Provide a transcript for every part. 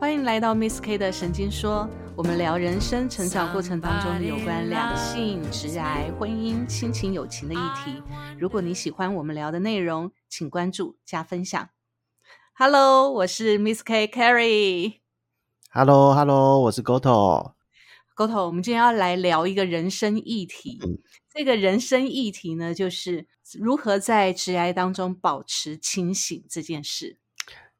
欢迎来到 Miss K 的神经说，我们聊人生成长过程当中有关两性、直癌、婚姻、亲情、友情的议题。如果你喜欢我们聊的内容，请关注加分享。Hello，我是 Miss K Carrie。Hello，Hello，我是 Goto。Goto，我们今天要来聊一个人生议题。嗯这个人生议题呢，就是如何在直癌当中保持清醒这件事。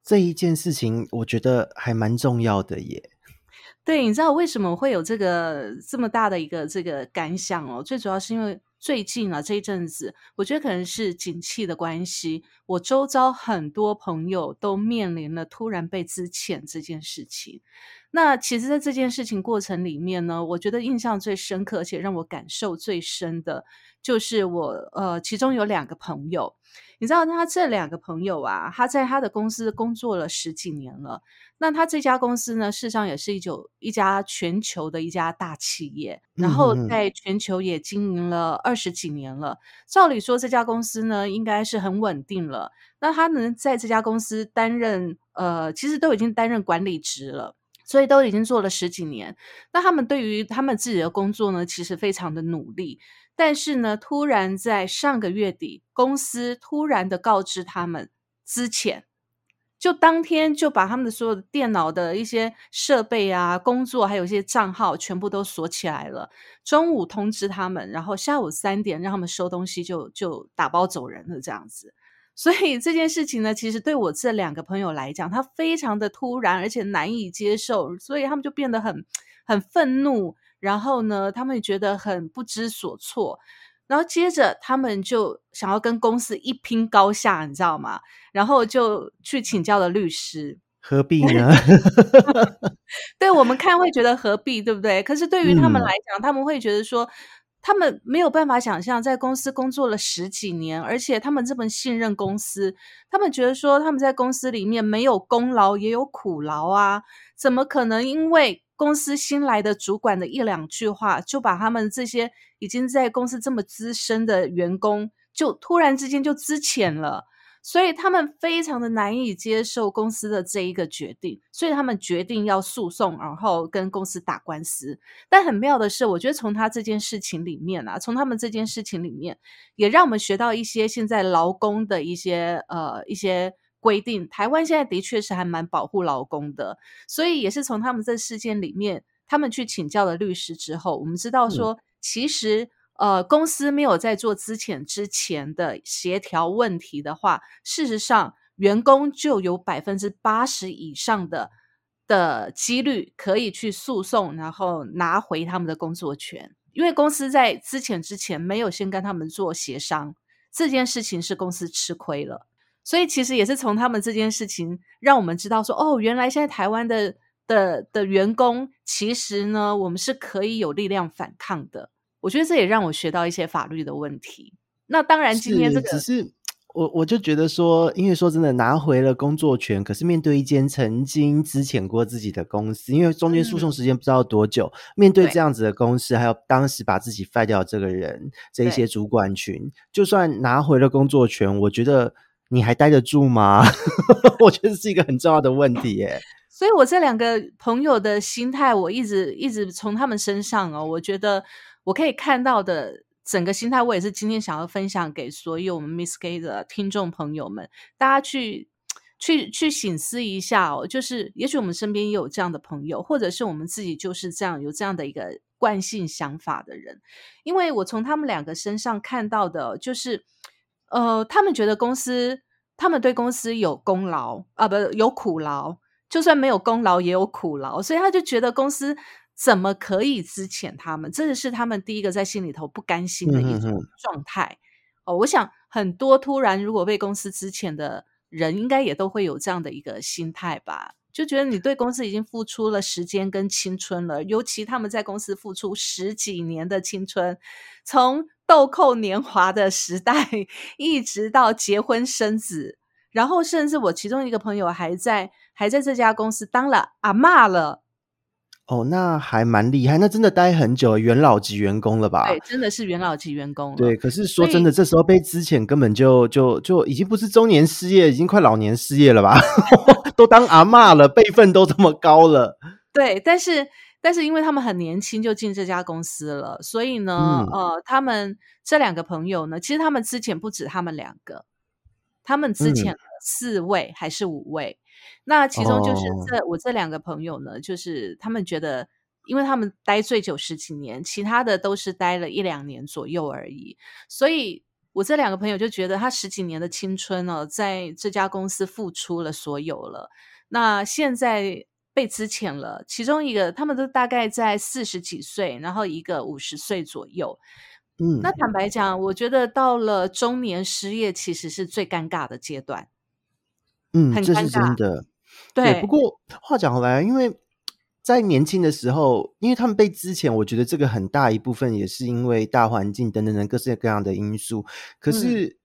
这一件事情，我觉得还蛮重要的耶。对，你知道为什么会有这个这么大的一个这个感想哦？最主要是因为最近啊这一阵子，我觉得可能是景气的关系，我周遭很多朋友都面临了突然被资遣这件事情。那其实，在这件事情过程里面呢，我觉得印象最深刻，而且让我感受最深的，就是我呃，其中有两个朋友，你知道，他这两个朋友啊，他在他的公司工作了十几年了。那他这家公司呢，事实上也是一九一家全球的一家大企业，然后在全球也经营了二十几年了。照理说，这家公司呢应该是很稳定了。那他能在这家公司担任呃，其实都已经担任管理职了。所以都已经做了十几年，那他们对于他们自己的工作呢，其实非常的努力。但是呢，突然在上个月底，公司突然的告知他们资遣，就当天就把他们的所有的电脑的一些设备啊、工作，还有一些账号全部都锁起来了。中午通知他们，然后下午三点让他们收东西就，就打包走人了，这样子。所以这件事情呢，其实对我这两个朋友来讲，他非常的突然，而且难以接受，所以他们就变得很很愤怒，然后呢，他们觉得很不知所措，然后接着他们就想要跟公司一拼高下，你知道吗？然后就去请教了律师。何必呢？对我们看会觉得何必，对不对？可是对于他们嗯来讲，他们会觉得说，他们没有办法想象，在公司工作了十几年，而且他们这么信任公司，他们觉得说他们在公司里面没有功劳也有苦劳啊，怎么可能因为公司新来的主管的一两句话，就把他们这些已经在公司这么资深的员工，就突然之间就资遣了？所以他们非常的难以接受公司的这一个决定，所以他们决定要诉讼，然后跟公司打官司。但很妙的是，我觉得从他这件事情里面啊，从他们这件事情里面，也让我们学到一些现在劳工的一些呃一些规定。台湾现在的确是还蛮保护劳工的，所以也是从他们这事件里面，他们去请教了律师之后，我们知道说，其实。呃，公司没有在做资遣之前的协调问题的话，事实上，员工就有百分之八十以上的的几率可以去诉讼，然后拿回他们的工作权。因为公司在资遣之前没有先跟他们做协商，这件事情是公司吃亏了。所以其实也是从他们这件事情，让我们知道说，哦，原来现在台湾的的的员工，其实呢，我们是可以有力量反抗的。我觉得这也让我学到一些法律的问题。那当然，今天这个是只是我我就觉得说，因为说真的，拿回了工作权，可是面对一间曾经资遣过自己的公司，因为中间诉讼时间不知道多久，面对这样子的公司，还有当时把自己 fire 掉这个人，这一些主管群，就算拿回了工作权，我觉得你还待得住吗？我觉得是一个很重要的问题耶。所以我这两个朋友的心态，我一直一直从他们身上哦，我觉得我可以看到的整个心态，我也是今天想要分享给所有我们 Miss Gay 的听众朋友们，大家去去去醒思一下哦，就是也许我们身边也有这样的朋友，或者是我们自己就是这样有这样的一个惯性想法的人，因为我从他们两个身上看到的，就是呃，他们觉得公司，他们对公司有功劳啊，不有苦劳。就算没有功劳，也有苦劳，所以他就觉得公司怎么可以资遣他们？这是他们第一个在心里头不甘心的一种状态。哦，我想很多突然如果被公司资遣的人，应该也都会有这样的一个心态吧？就觉得你对公司已经付出了时间跟青春了，尤其他们在公司付出十几年的青春，从豆蔻年华的时代 一直到结婚生子。然后，甚至我其中一个朋友还在还在这家公司当了阿妈了，哦，那还蛮厉害，那真的待很久，元老级员工了吧？对，真的是元老级员工。对，可是说真的，这时候被之前根本就就就已经不是中年失业，已经快老年失业了吧？都当阿妈了，辈分都这么高了。对，但是但是因为他们很年轻就进这家公司了，所以呢，呃，他们这两个朋友呢，其实他们之前不止他们两个，他们之前四位还是五位。那其中就是这我这两个朋友呢，就是他们觉得，因为他们待最久十几年，其他的都是待了一两年左右而已，所以我这两个朋友就觉得他十几年的青春呢，在这家公司付出了所有了，那现在被资遣了，其中一个他们都大概在四十几岁，然后一个五十岁左右，嗯，那坦白讲，我觉得到了中年失业，其实是最尴尬的阶段。嗯，这是真的。对，不过话讲回来，因为在年轻的时候，因为他们被之前，我觉得这个很大一部分也是因为大环境等等等各式各样的因素。可是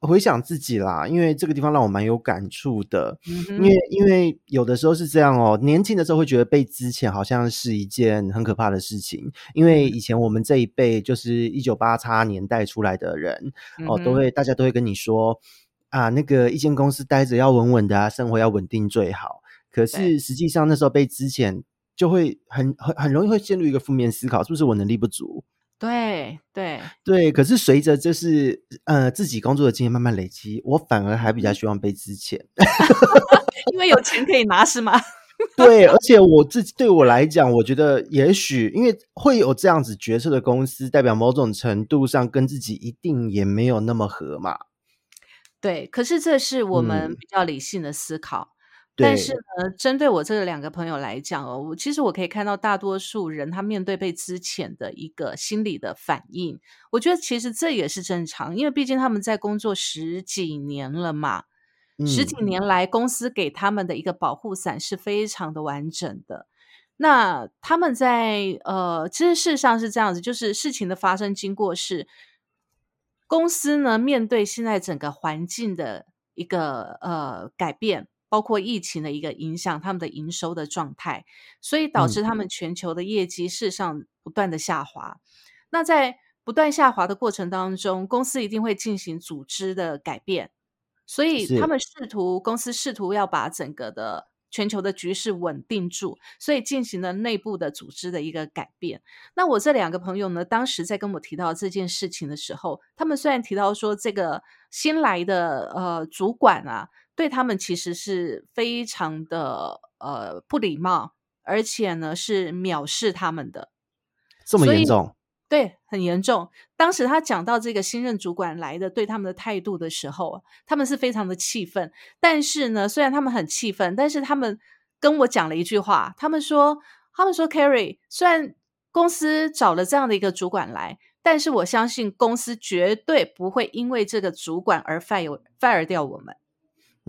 回想自己啦，因为这个地方让我蛮有感触的。因为因为有的时候是这样哦，年轻的时候会觉得被之前好像是一件很可怕的事情，因为以前我们这一辈就是一九八叉年代出来的人哦，都会大家都会跟你说。啊，那个一间公司待着要稳稳的啊，生活要稳定最好。可是实际上那时候被之前就会很很很容易会陷入一个负面思考，是不是我能力不足？对对对。可是随着就是呃自己工作的经验慢慢累积，我反而还比较希望被支遣，因为有钱可以拿是吗？对，而且我自己对我来讲，我觉得也许因为会有这样子角色的公司，代表某种程度上跟自己一定也没有那么合嘛。对，可是这是我们比较理性的思考，但是呢，针对我这两个朋友来讲哦，我其实我可以看到大多数人他面对被资遣的一个心理的反应，我觉得其实这也是正常，因为毕竟他们在工作十几年了嘛，十几年来公司给他们的一个保护伞是非常的完整的，那他们在呃，其实事实上是这样子，就是事情的发生经过是。公司呢，面对现在整个环境的一个呃改变，包括疫情的一个影响，他们的营收的状态，所以导致他们全球的业绩事实上不断的下滑。那在不断下滑的过程当中，公司一定会进行组织的改变，所以他们试图，公司试图要把整个的。全球的局势稳定住，所以进行了内部的组织的一个改变。那我这两个朋友呢，当时在跟我提到这件事情的时候，他们虽然提到说这个新来的呃主管啊，对他们其实是非常的呃不礼貌，而且呢是藐视他们的，这么严重。对，很严重。当时他讲到这个新任主管来的对他们的态度的时候，他们是非常的气愤。但是呢，虽然他们很气愤，但是他们跟我讲了一句话，他们说：“他们说，Carry，虽然公司找了这样的一个主管来，但是我相信公司绝对不会因为这个主管而 fire fire 掉我们。”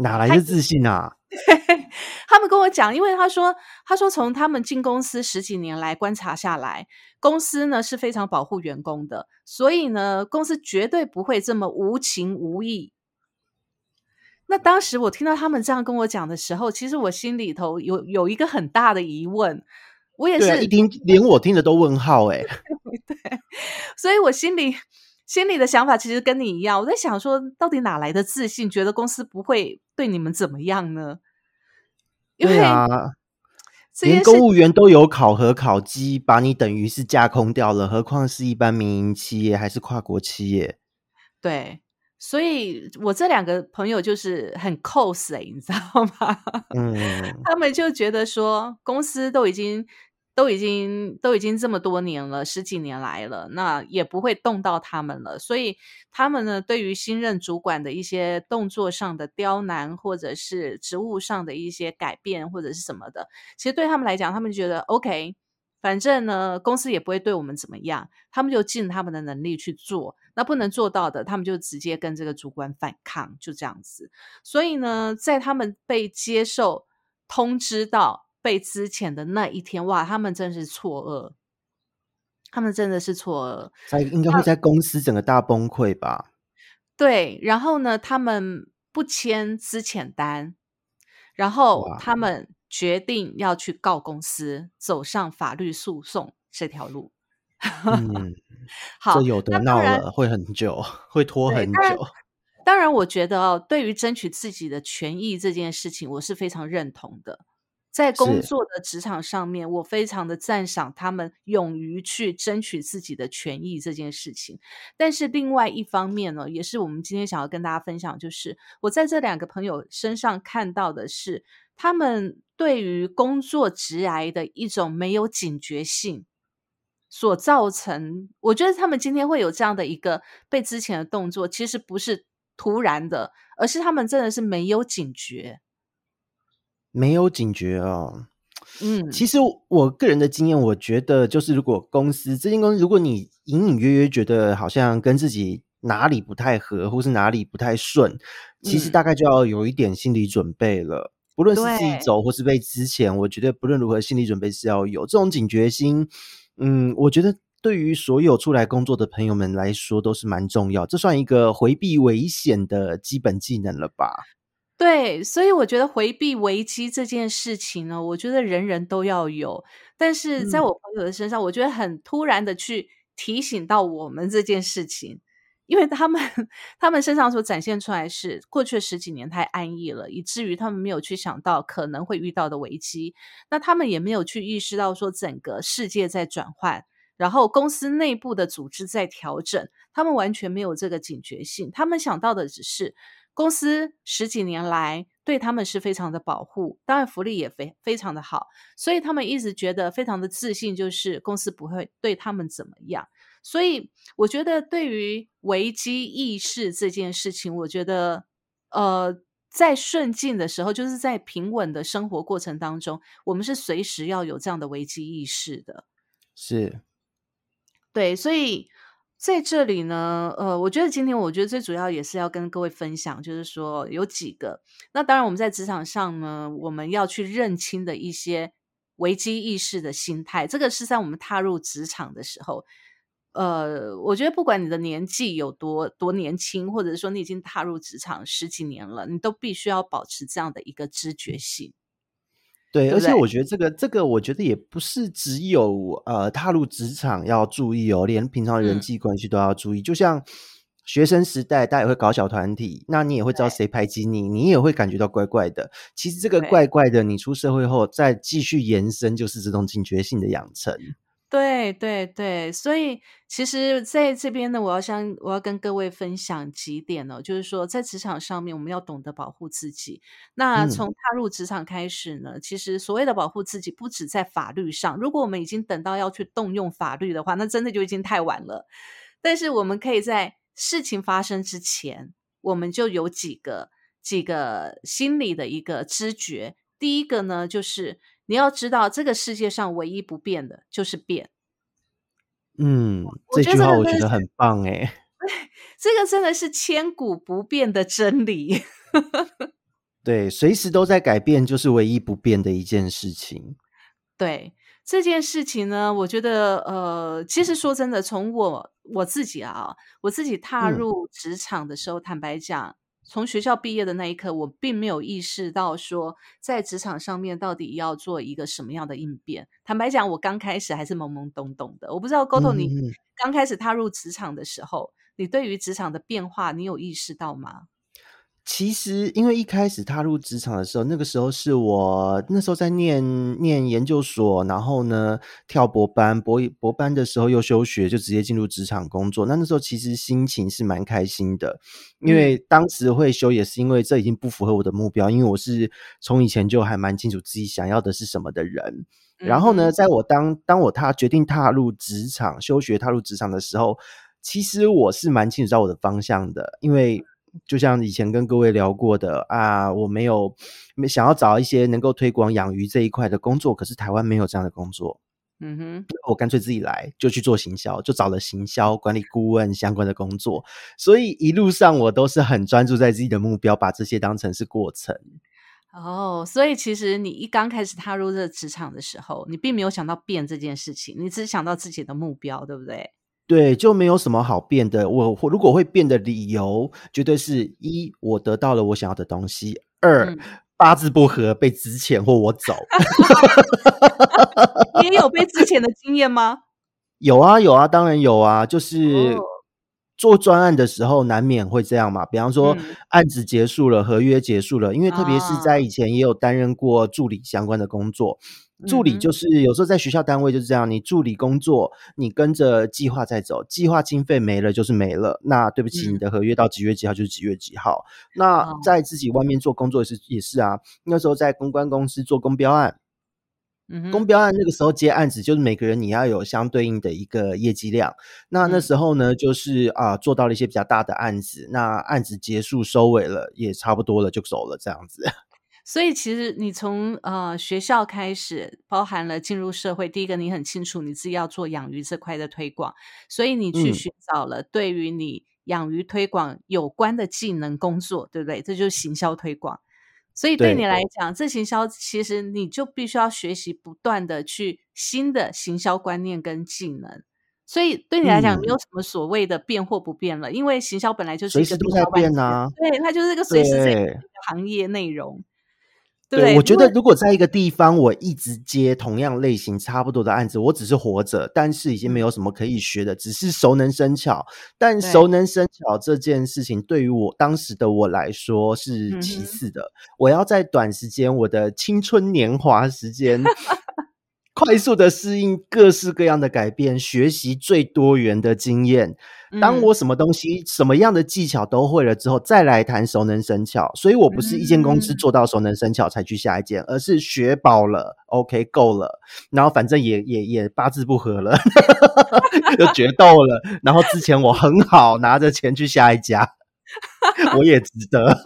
哪来的自信啊？他们跟我讲，因为他说，他说从他们进公司十几年来观察下来，公司呢是非常保护员工的，所以呢，公司绝对不会这么无情无义。那当时我听到他们这样跟我讲的时候，其实我心里头有有一个很大的疑问，我也是一听连我听的都问号哎，对，所以我心里。心里的想法其实跟你一样，我在想说，到底哪来的自信，觉得公司不会对你们怎么样呢？对啊，连公务员都有考核考绩，把你等于是架空掉了，何况是一般民营企业还是跨国企业？对，所以我这两个朋友就是很 cos 哎，你知道吗？嗯，他们就觉得说，公司都已经。都已经都已经这么多年了，十几年来了，那也不会动到他们了。所以他们呢，对于新任主管的一些动作上的刁难，或者是职务上的一些改变，或者是什么的，其实对他们来讲，他们觉得 OK，反正呢，公司也不会对我们怎么样，他们就尽他们的能力去做。那不能做到的，他们就直接跟这个主管反抗，就这样子。所以呢，在他们被接受通知到。被之前的那一天，哇，他们真是错愕，他们真的是错愕，在应该会在公司整个大崩溃吧？对，然后呢，他们不签资遣单，然后他们决定要去告公司，走上法律诉讼这条路。嗯，好，有的闹了会很久，会拖很久。当然，我觉得哦，对于争取自己的权益这件事情，我是非常认同的。在工作的职场上面，我非常的赞赏他们勇于去争取自己的权益这件事情。但是另外一方面呢，也是我们今天想要跟大家分享，就是我在这两个朋友身上看到的是，他们对于工作职癌的一种没有警觉性所造成。我觉得他们今天会有这样的一个被之前的动作，其实不是突然的，而是他们真的是没有警觉。没有警觉哦，嗯，其实我个人的经验，我觉得就是如果公司这间公司，如果你隐隐约约觉得好像跟自己哪里不太合，或是哪里不太顺，其实大概就要有一点心理准备了。不论是自己走，或是被之前，我觉得不论如何，心理准备是要有这种警觉心。嗯，我觉得对于所有出来工作的朋友们来说，都是蛮重要。这算一个回避危险的基本技能了吧？对，所以我觉得回避危机这件事情呢，我觉得人人都要有。但是在我朋友的身上，我觉得很突然的去提醒到我们这件事情，因为他们他们身上所展现出来是过去十几年太安逸了，以至于他们没有去想到可能会遇到的危机。那他们也没有去意识到说整个世界在转换，然后公司内部的组织在调整，他们完全没有这个警觉性。他们想到的只是。公司十几年来对他们是非常的保护，当然福利也非非常的好，所以他们一直觉得非常的自信，就是公司不会对他们怎么样。所以我觉得对于危机意识这件事情，我觉得呃，在顺境的时候，就是在平稳的生活过程当中，我们是随时要有这样的危机意识的。是，对，所以。在这里呢，呃，我觉得今天我觉得最主要也是要跟各位分享，就是说有几个。那当然，我们在职场上呢，我们要去认清的一些危机意识的心态，这个是在我们踏入职场的时候，呃，我觉得不管你的年纪有多多年轻，或者说你已经踏入职场十几年了，你都必须要保持这样的一个知觉性。对，而且我觉得这个这个，我觉得也不是只有呃踏入职场要注意哦，连平常人际关系都要注意。就像学生时代，大家也会搞小团体，那你也会知道谁排挤你，你也会感觉到怪怪的。其实这个怪怪的，你出社会后再继续延伸，就是这种警觉性的养成。对对对，所以其实在这边呢，我要想我要跟各位分享几点哦，就是说在职场上面，我们要懂得保护自己。那从踏入职场开始呢，其实所谓的保护自己，不止在法律上。如果我们已经等到要去动用法律的话，那真的就已经太晚了。但是我们可以在事情发生之前，我们就有几个几个心理的一个知觉。第一个呢，就是。你要知道，这个世界上唯一不变的就是变。嗯，这句话我觉得很棒哎。这个真的是千古不变的真理。对，随时都在改变，就是唯一不变的一件事情。对这件事情呢，我觉得呃，其实说真的，从我我自己啊，我自己踏入职场的时候，坦白讲。从学校毕业的那一刻，我并没有意识到说，在职场上面到底要做一个什么样的应变。坦白讲，我刚开始还是懵懵懂懂的。我不知道 Goto，你刚开始踏入职场的时候，你对于职场的变化，你有意识到吗？其实，因为一开始踏入职场的时候，那个时候是我那时候在念念研究所，然后呢跳博班，博博班的时候又休学，就直接进入职场工作。那那时候其实心情是蛮开心的，因为当时会休也是因为这已经不符合我的目标，因为我是从以前就还蛮清楚自己想要的是什么的人。然后呢，在我当当我踏决定踏入职场休学踏入职场的时候，其实我是蛮清楚知道我的方向的，因为。就像以前跟各位聊过的啊，我没有没想要找一些能够推广养鱼这一块的工作，可是台湾没有这样的工作。嗯哼，我干脆自己来，就去做行销，就找了行销管理顾问相关的工作。所以一路上我都是很专注在自己的目标，把这些当成是过程。哦，所以其实你一刚开始踏入这职场的时候，你并没有想到变这件事情，你只想到自己的目标，对不对？对，就没有什么好变的。我如果会变的理由，绝对是一我得到了我想要的东西；二八字不合被资遣或我走。你也有被资遣的经验吗？有啊有啊，当然有啊，就是做专案的时候难免会这样嘛。比方说案子结束了，合约结束了，因为特别是在以前也有担任过助理相关的工作。助理就是有时候在学校单位就是这样，你助理工作，你跟着计划在走，计划经费没了就是没了。那对不起，你的合约到几月几号就是几月几号。那在自己外面做工作也是也是啊，那时候在公关公司做公标案，公标案那个时候接案子就是每个人你要有相对应的一个业绩量。那那时候呢，就是啊做到了一些比较大的案子，那案子结束收尾了，也差不多了就走了这样子。所以其实你从呃学校开始，包含了进入社会，第一个你很清楚你自己要做养鱼这块的推广，所以你去寻找了对于你养鱼推广有关的技能工作，对不对？这就是行销推广。所以对你来讲，这行销其实你就必须要学习不断的去新的行销观念跟技能。所以对你来讲，没有什么所谓的变或不变了，因为行销本来就是一个都在变啊，对，它就是一个随时在行业内容。对，我觉得如果在一个地方，我一直接同样类型、差不多的案子，我只是活着，但是已经没有什么可以学的，只是熟能生巧。但熟能生巧这件事情，对于我当时的我来说是其次的。我要在短时间，我的青春年华时间。快速的适应各式各样的改变，学习最多元的经验。当我什么东西、什么样的技巧都会了之后，再来谈熟能生巧。所以我不是一间公司做到熟能生巧才去下一间，而是学饱了，OK 够了，然后反正也也也八字不合了，就决斗了。然后之前我很好，拿着钱去下一家，我也值得。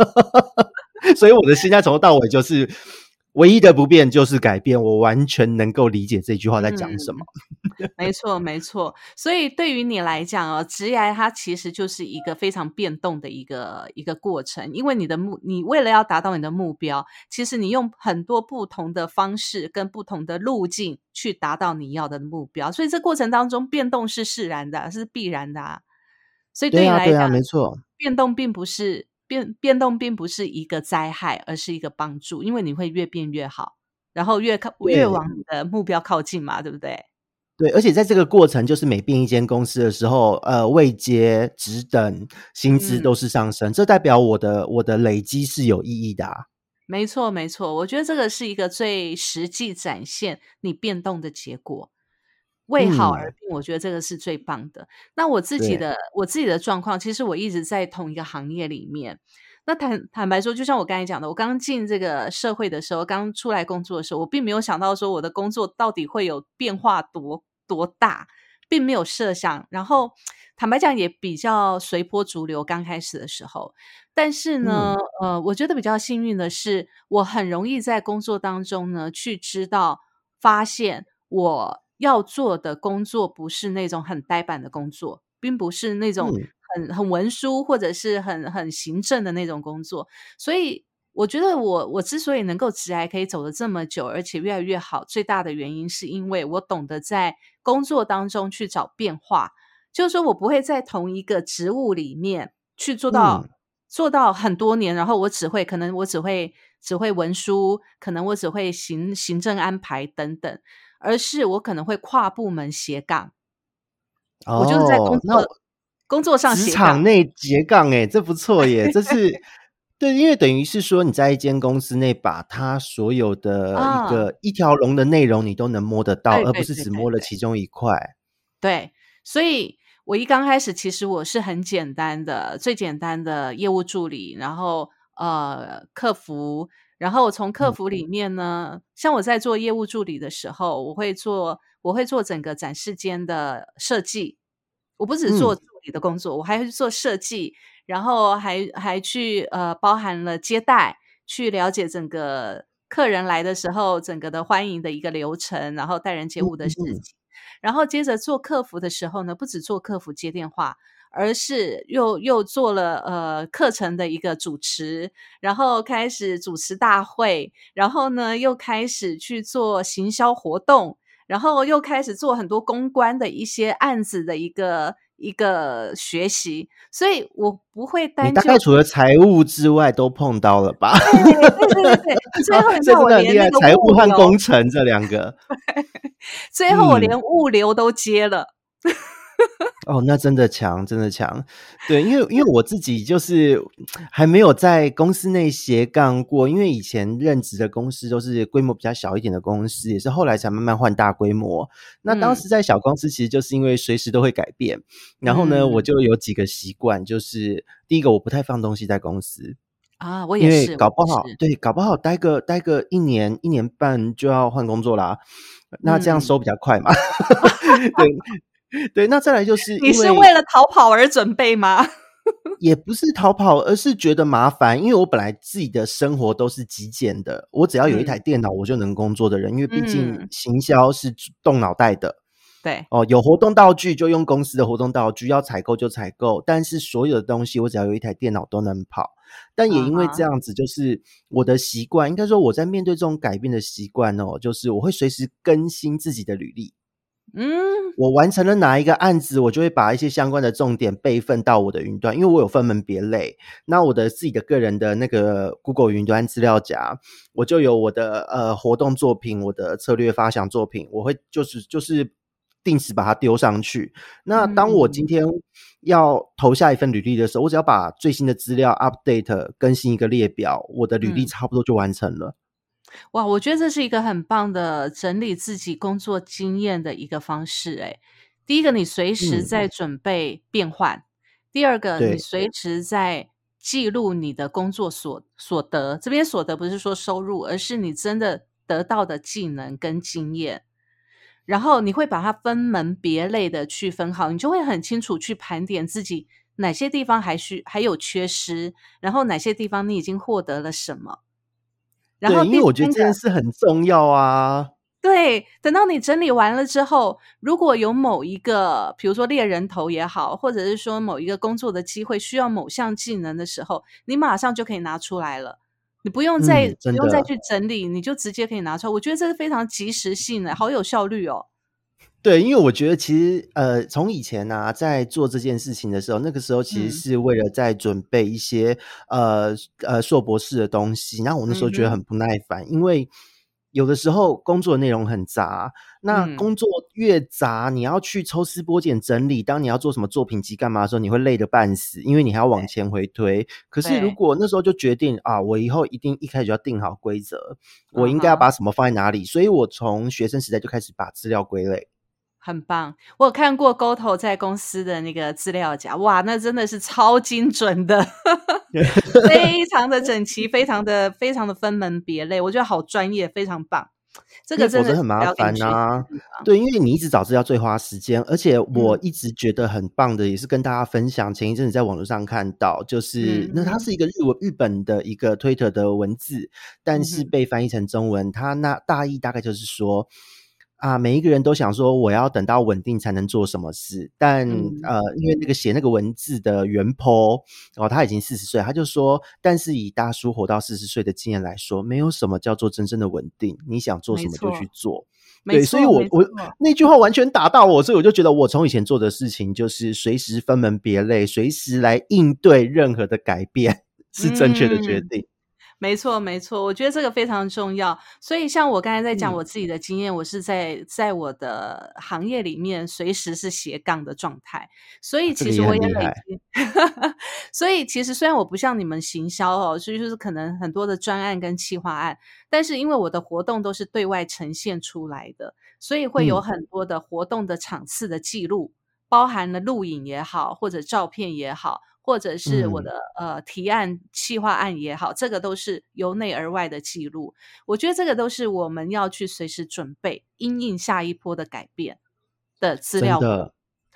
所以我的心态从头到尾就是。唯一的不变就是改变，我完全能够理解这句话在讲什么。没错，没错。所以对于你来讲哦，职业它其实就是一个非常变动的一个一个过程，因为你的目，你为了要达到你的目标，其实你用很多不同的方式跟不同的路径去达到你要的目标，所以这过程当中变动是释然的，是必然的。啊。所以对你来讲，没错，变动并不是。变变动并不是一个灾害，而是一个帮助，因为你会越变越好，然后越靠越往你的目标靠近嘛，对不对？对，而且在这个过程，就是每变一间公司的时候，呃，位阶、职等、薪资都是上升，这代表我的我的累积是有意义的。啊。没错，没错，我觉得这个是一个最实际展现你变动的结果。为好而病，我觉得这个是最棒的。那我自己的我自己的状况，其实我一直在同一个行业里面。那坦坦白说，就像我刚才讲的，我刚进这个社会的时候，刚出来工作的时候，我并没有想到说我的工作到底会有变化多多大，并没有设想。然后坦白讲，也比较随波逐流。刚开始的时候，但是呢，呃，我觉得比较幸运的是，我很容易在工作当中呢，去知道发现我。要做的工作不是那种很呆板的工作，并不是那种很很文书或者是很很行政的那种工作。所以我觉得我我之所以能够直来可以走得这么久，而且越来越好，最大的原因是因为我懂得在工作当中去找变化，就是说我不会在同一个职务里面去做到做到很多年，然后我只会可能我只会只会文书，可能我只会行行政安排等等。而是我可能会跨部门斜杠，我就是在工作工作上职场内斜杠，哎，这不错耶！这是 对，因为等于是说你在一间公司内，把它所有的一个一条龙的内容你都能摸得到，而不是只摸了其中一块。对，所以我一刚开始其实我是很简单的，最简单的业务助理，然后呃，客服。然后从客服里面呢，像我在做业务助理的时候，我会做我会做整个展示间的设计。我不只做助理的工作，我还会做设计，然后还还去呃包含了接待，去了解整个客人来的时候整个的欢迎的一个流程，然后待人接物的事情。然后接着做客服的时候呢，不止做客服接电话。而是又又做了呃课程的一个主持，然后开始主持大会，然后呢又开始去做行销活动，然后又开始做很多公关的一些案子的一个一个学习，所以我不会担。你大概除了财务之外都碰到了吧？对对对对，最后你看我连那个财务和工程这两个，最后我连物流都接了。哦，那真的强，真的强。对，因为因为我自己就是还没有在公司内斜杠过，因为以前任职的公司都是规模比较小一点的公司，也是后来才慢慢换大规模。那当时在小公司，其实就是因为随时都会改变。然后呢，我就有几个习惯，就是第一个，我不太放东西在公司啊，我也是，搞不好对，搞不好待个待个一年一年半就要换工作啦。那这样收比较快嘛？对。对，那再来就是你是为了逃跑而准备吗？也不是逃跑，而是觉得麻烦。因为我本来自己的生活都是极简的，我只要有一台电脑，我就能工作的人。因为毕竟行销是动脑袋的，对哦，有活动道具就用公司的活动道具，要采购就采购。但是所有的东西，我只要有一台电脑都能跑。但也因为这样子，就是我的习惯，应该说我在面对这种改变的习惯哦，就是我会随时更新自己的履历。嗯，我完成了哪一个案子，我就会把一些相关的重点备份到我的云端，因为我有分门别类。那我的自己的个人的那个 Google 云端资料夹，我就有我的呃活动作品，我的策略发想作品，我会就是就是定时把它丢上去。那当我今天要投下一份履历的时候，我只要把最新的资料 update 更新一个列表，我的履历差不多就完成了。哇，我觉得这是一个很棒的整理自己工作经验的一个方式。诶，第一个，你随时在准备变换；第二个，你随时在记录你的工作所所得。这边所得不是说收入，而是你真的得到的技能跟经验。然后你会把它分门别类的去分好，你就会很清楚去盘点自己哪些地方还需还有缺失，然后哪些地方你已经获得了什么。对，因为我觉得这件事很重要啊。对，等到你整理完了之后，如果有某一个，比如说猎人头也好，或者是说某一个工作的机会需要某项技能的时候，你马上就可以拿出来了，你不用再不用再去整理，你就直接可以拿出来。我觉得这是非常及时性的，好有效率哦。对，因为我觉得其实呃，从以前呢，在做这件事情的时候，那个时候其实是为了在准备一些呃呃硕博士的东西。那我那时候觉得很不耐烦，因为有的时候工作内容很杂，那工作越杂，你要去抽丝剥茧整理。当你要做什么作品集干嘛的时候，你会累得半死，因为你还要往前回推。可是如果那时候就决定啊，我以后一定一开始就要定好规则，我应该要把什么放在哪里，所以我从学生时代就开始把资料归类。很棒，我有看过 GoTo 在公司的那个资料夹，哇，那真的是超精准的，非常的整齐，非常的非常的分门别类，我觉得好专业，非常棒。这个真的很麻烦啊，对，因为你一直找资料最花时间，而且我一直觉得很棒的，也是跟大家分享。前一阵子在网络上看到，就是那它是一个日文日本的一个 Twitter 的文字，但是被翻译成中文，它那大意大概就是说。啊，每一个人都想说，我要等到稳定才能做什么事。但呃，因为那个写那个文字的原 po 哦，他已经四十岁，他就说，但是以大叔活到四十岁的经验来说，没有什么叫做真正的稳定。你想做什么就去做，对。所以我我那句话完全打到我，所以我就觉得我从以前做的事情就是随时分门别类，随时来应对任何的改变，是正确的决定。没错，没错，我觉得这个非常重要。所以，像我刚才在讲我自己的经验，我是在在我的行业里面随时是斜杠的状态。所以，其实我也累积。所以，其实虽然我不像你们行销哦，所以就是可能很多的专案跟企划案，但是因为我的活动都是对外呈现出来的，所以会有很多的活动的场次的记录，包含了录影也好，或者照片也好。或者是我的呃提案、企划案也好，这个都是由内而外的记录。我觉得这个都是我们要去随时准备，因应下一波的改变的资料。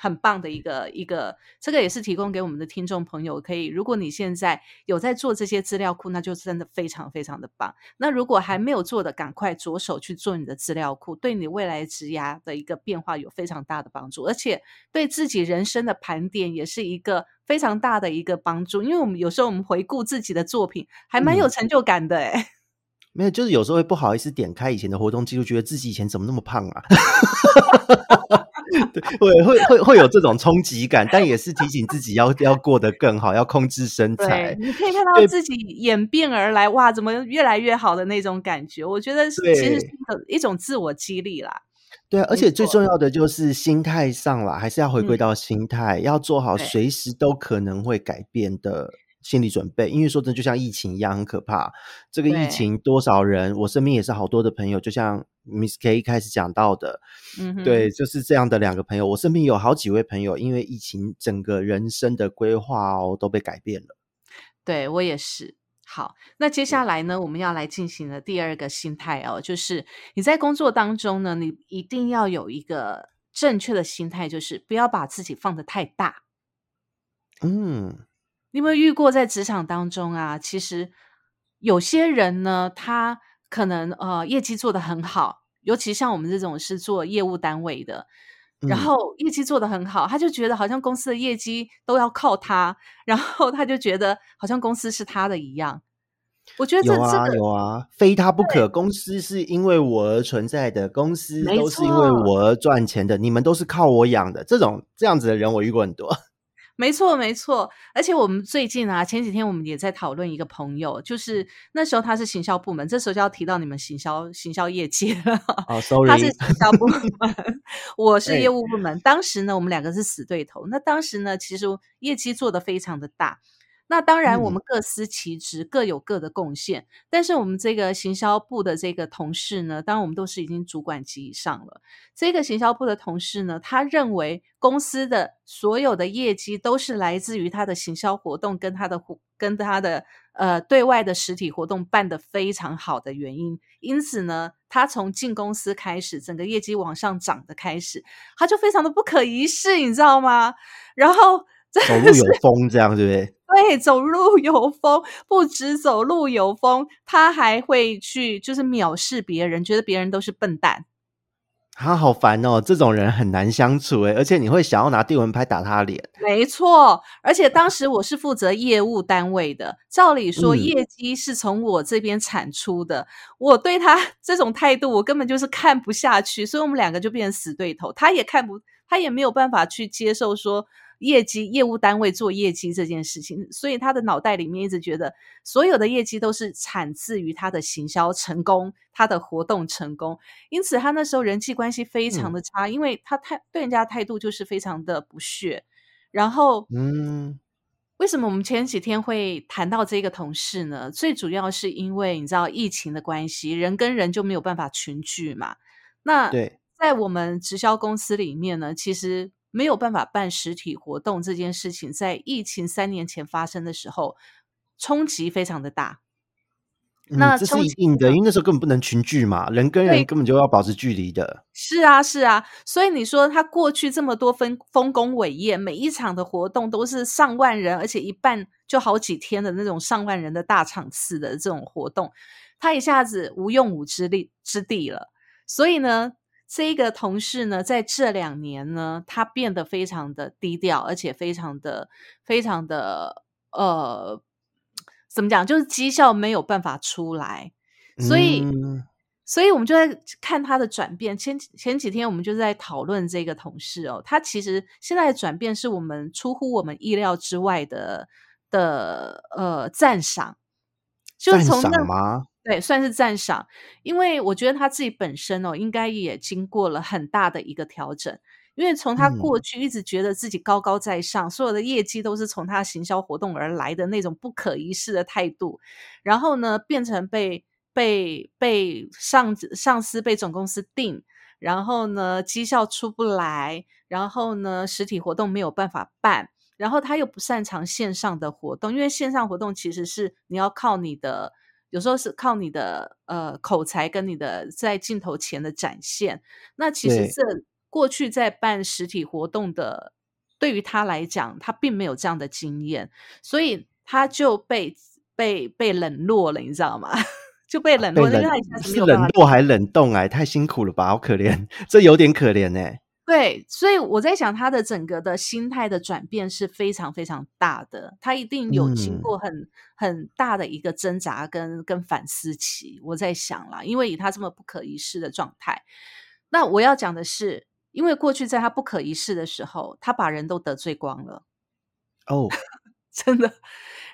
很棒的一个一个，这个也是提供给我们的听众朋友可以。如果你现在有在做这些资料库，那就真的非常非常的棒。那如果还没有做的，赶快着手去做你的资料库，对你未来职涯的一个变化有非常大的帮助，而且对自己人生的盘点也是一个非常大的一个帮助。因为我们有时候我们回顾自己的作品，还蛮有成就感的哎。没有，就是有时候会不好意思点开以前的活动记录，觉得自己以前怎么那么胖啊？对，会会会会有这种冲击感，但也是提醒自己要要过得更好，要控制身材。你可以看到自己演变而来，哇，怎么越来越好的那种感觉？我觉得其实是一种自我激励啦。对啊，而且最重要的就是心态上了，还是要回归到心态，要做好随时都可能会改变的心理准备。因为说真的，就像疫情一样，很可怕。这个疫情多少人，我身边也是好多的朋友，就像 Miss K 一开始讲到的，嗯，对，就是这样的两个朋友。我身边有好几位朋友，因为疫情，整个人生的规划哦都被改变了。对我也是。好，那接下来呢，我们要来进行的第二个心态哦，就是你在工作当中呢，你一定要有一个正确的心态，就是不要把自己放得太大。嗯，你有没有遇过在职场当中啊？其实有些人呢，他可能呃业绩做得很好，尤其像我们这种是做业务单位的。然后业绩做得很好，他就觉得好像公司的业绩都要靠他，然后他就觉得好像公司是他的一样。我觉得有啊有啊，非他不可。公司是因为我而存在的，公司都是因为我而赚钱的，你们都是靠我养的。这种这样子的人，我遇过很多。没错，没错，而且我们最近啊，前几天我们也在讨论一个朋友，就是那时候他是行销部门，这时候就要提到你们行销行销业界了。哦，sorry，他是行销部门，我是业务部门。当时呢，我们两个是死对头。那当时呢，其实业绩做的非常的大。那当然，我们各司其职，各有各的贡献。但是我们这个行销部的这个同事呢，当然我们都是已经主管级以上了。这个行销部的同事呢，他认为公司的所有的业绩都是来自于他的行销活动跟他的跟他的呃对外的实体活动办得非常好的原因。因此呢，他从进公司开始，整个业绩往上涨的开始，他就非常的不可一世，你知道吗？然后。走路有风，这样对不对？对，走路有风，不止走路有风，他还会去就是藐视别人，觉得别人都是笨蛋。他好烦哦，这种人很难相处哎，而且你会想要拿电蚊拍打他脸。没错，而且当 时我是负责业务单位的，照理说业绩是从我这边产出的，我对他 这种态度，我根本就是看不下去，所以我们两个就变成死对头。他也看不，他也没有办法去接受说。业绩业务单位做业绩这件事情，所以他的脑袋里面一直觉得所有的业绩都是产自于他的行销成功，他的活动成功。因此，他那时候人际关系非常的差，因为他态对人家态度就是非常的不屑。然后，嗯，为什么我们前几天会谈到这个同事呢？最主要是因为你知道疫情的关系，人跟人就没有办法群聚嘛。那对，在我们直销公司里面呢，其实。没有办法办实体活动这件事情，在疫情三年前发生的时候，冲击非常的大。那这是一定的，因为那时候根本不能群聚嘛，人跟人根本就要保持距离的。是啊，是啊，所以你说他过去这么多分丰功伟业，每一场的活动都是上万人，而且一办就好几天的那种上万人的大场次的这种活动，他一下子无用武之力之地了。所以呢？这个同事呢，在这两年呢，他变得非常的低调，而且非常的、非常的呃，怎么讲？就是绩效没有办法出来，所以，所以我们就在看他的转变。前前几天我们就在讨论这个同事哦，他其实现在的转变是我们出乎我们意料之外的的呃赞赏，赞赏吗？对，算是赞赏，因为我觉得他自己本身哦，应该也经过了很大的一个调整。因为从他过去一直觉得自己高高在上，所有的业绩都是从他行销活动而来的那种不可一世的态度，然后呢，变成被被被上上司被总公司定，然后呢，绩效出不来，然后呢，实体活动没有办法办，然后他又不擅长线上的活动，因为线上活动其实是你要靠你的。有时候是靠你的呃口才跟你的在镜头前的展现。那其实这过去在办实体活动的，对于他来讲，他并没有这样的经验，所以他就被被被冷落了，你知道吗？就被冷落，因为他一下子没有冷落还冷冻哎，太辛苦了吧，好可怜，这有点可怜哎。对，所以我在想，他的整个的心态的转变是非常非常大的，他一定有经过很很大的一个挣扎跟跟反思期。我在想啦，因为以他这么不可一世的状态，那我要讲的是，因为过去在他不可一世的时候，他把人都得罪光了。哦，真的。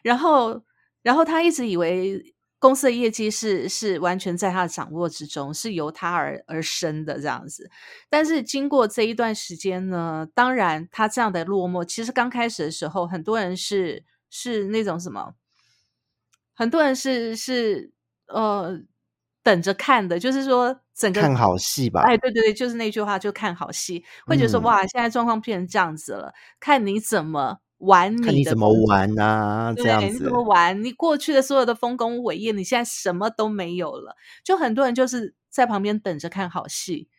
然后，然后他一直以为公司的业绩是是完全在他的掌握之中，是由他而而生的这样子。但是经过这一段时间呢，当然他这样的落寞，其实刚开始的时候，很多人是是那种什么，很多人是是呃。等着看的，就是说整个看好戏吧。哎，对对对，就是那句话，就看好戏。会觉得说，哇，现在状况变成这样子了，看你怎么玩，你怎么玩啊？这样子，你怎么玩？你过去的所有的丰功伟业，你现在什么都没有了。就很多人就是在旁边等着看好戏。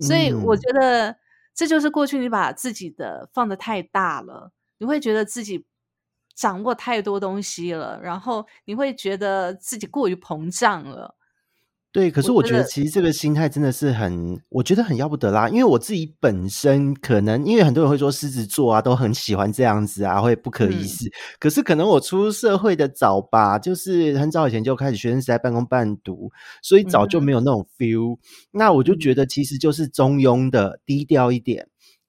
所以我觉得这就是过去你把自己的放的太大了，你会觉得自己掌握太多东西了，然后你会觉得自己过于膨胀了。对，可是我觉得其实这个心态真的是很，我觉得很要不得啦。因为我自己本身可能，因为很多人会说狮子座啊，都很喜欢这样子啊，会不可一世。可是可能我出社会的早吧，就是很早以前就开始学生时代半工半读，所以早就没有那种 feel。那我就觉得其实就是中庸的，低调一点，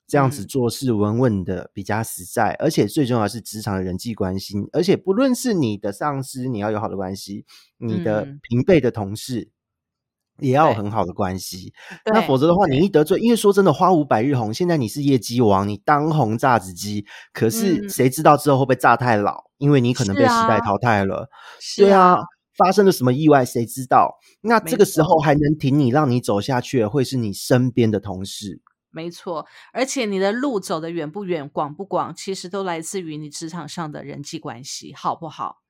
这样子做事稳稳的比较实在。而且最重要是职场的人际关系，而且不论是你的上司，你要有好的关系，你的平辈的同事。也要有很好的关系，那否则的话，你一得罪，因为说真的，花无百日红，现在你是业绩王，你当红炸子鸡，可是谁知道之后会不会炸太老？因为你可能被时代淘汰了。对啊，发生了什么意外，谁知道？那这个时候还能挺你，让你走下去的，会是你身边的同事。没错，而且你的路走得远不远，广不广，其实都来自于你职场上的人际关系，好不好？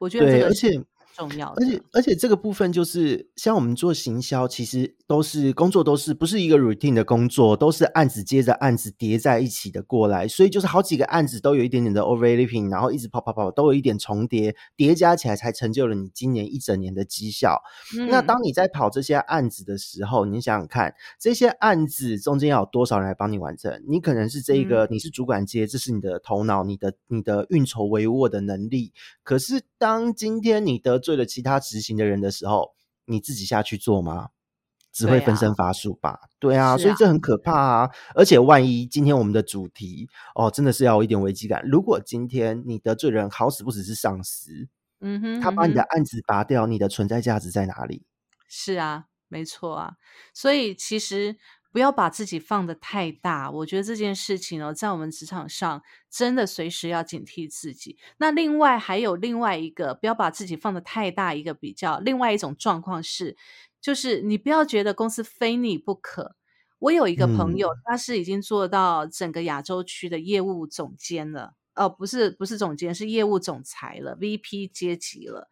我觉得这个，而且。重要，而且而且这个部分就是像我们做行销，其实都是工作，都是不是一个 routine 的工作，都是案子接着案子叠在一起的过来，所以就是好几个案子都有一点点的 overlapping，然后一直跑跑跑，都有一点重叠，叠加起来才成就了你今年一整年的绩效。那当你在跑这些案子的时候，你想想看，这些案子中间要有多少人来帮你完成？你可能是这一个，你是主管接，这是你的头脑，你的你的运筹帷幄的能力。可是当今天你的罪了其他执行的人的时候，你自己下去做吗？只会分身乏术吧？对啊，所以这很可怕啊！而且万一今天我们的主题哦，真的是要有一点危机感。如果今天你得罪人，好死不死是上司，嗯哼，他把你的案子拔掉，你的存在价值在哪里？是啊，没错啊。所以其实。不要把自己放的太大，我觉得这件事情哦，在我们职场上真的随时要警惕自己。那另外还有另外一个，不要把自己放的太大，一个比较另外一种状况是，就是你不要觉得公司非你不可。我有一个朋友，他是已经做到整个亚洲区的业务总监了，哦，不是不是总监，是业务总裁了，VP 阶级了。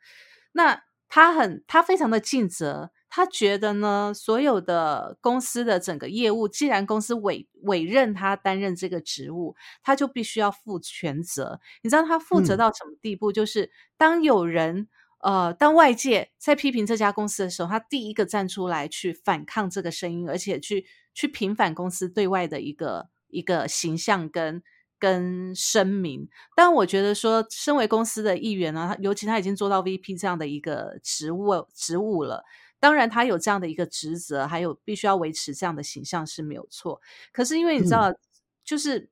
那他很他非常的尽责。他觉得呢，所有的公司的整个业务，既然公司委委任他担任这个职务，他就必须要负全责。你知道他负责到什么地步？就是当有人呃，当外界在批评这家公司的时候，他第一个站出来去反抗这个声音，而且去去平反公司对外的一个一个形象跟跟声明。但我觉得说，身为公司的一员呢，尤其他已经做到 VP 这样的一个职务职务了。当然，他有这样的一个职责，还有必须要维持这样的形象是没有错。可是因为你知道，就是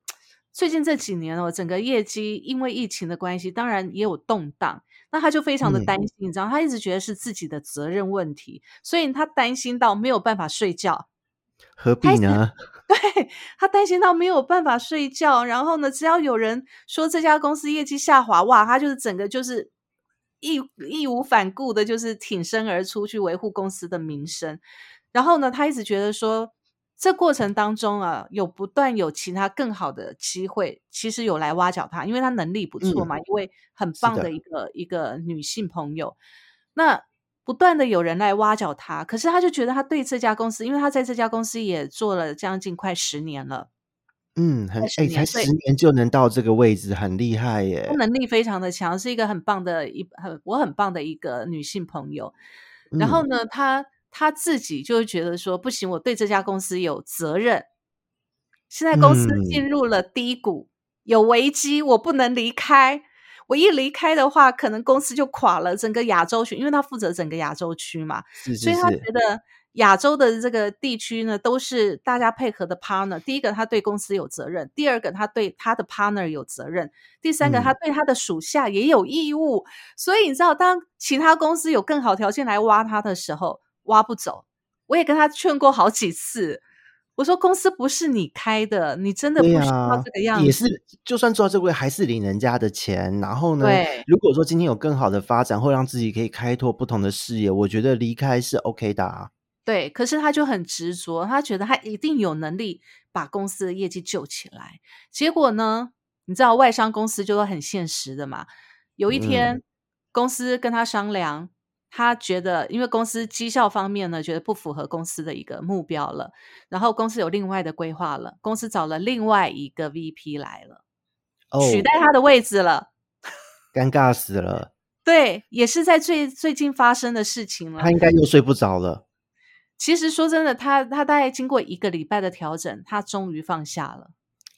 最近这几年哦，整个业绩因为疫情的关系，当然也有动荡。那他就非常的担心，你知道，他一直觉得是自己的责任问题，所以他担心到没有办法睡觉。何必呢？对他担心到没有办法睡觉，然后呢，只要有人说这家公司业绩下滑，哇，他就是整个就是。义义无反顾的，就是挺身而出去维护公司的名声。然后呢，他一直觉得说，这过程当中啊，有不断有其他更好的机会，其实有来挖角他，因为他能力不错嘛，一位很棒的一个一个女性朋友。那不断的有人来挖角他，可是他就觉得他对这家公司，因为他在这家公司也做了将近快十年了。嗯，很哎，才十年就能到这个位置，很厉害耶！能力非常的强，是一个很棒的一很我很棒的一个女性朋友。然后呢，她她自己就会觉得说，不行，我对这家公司有责任。现在公司进入了低谷，有危机，我不能离开。我一离开的话，可能公司就垮了。整个亚洲区，因为他负责整个亚洲区嘛，所以他觉得亚洲的这个地区呢，都是大家配合的 partner。第一个，他对公司有责任；第二个，他对他的 partner 有责任；第三个，他对他的属下也有义务。所以你知道，当其他公司有更好条件来挖他的时候，挖不走。我也跟他劝过好几次，我说公司不是你开的，你真的不需要这个样子。也是，就算做到这位，还是领人家的钱。然后呢，如果说今天有更好的发展，或让自己可以开拓不同的事业，我觉得离开是 OK 的啊。对，可是他就很执着，他觉得他一定有能力把公司的业绩救起来。结果呢，你知道外商公司就是很现实的嘛。有一天，公司跟他商量，他觉得因为公司绩效方面呢，觉得不符合公司的一个目标了，然后公司有另外的规划了，公司找了另外一个 VP 来了，取代他的位置了，尴尬死了。对，也是在最最近发生的事情了。他应该又睡不着了。其实说真的，他他大概经过一个礼拜的调整，他终于放下了。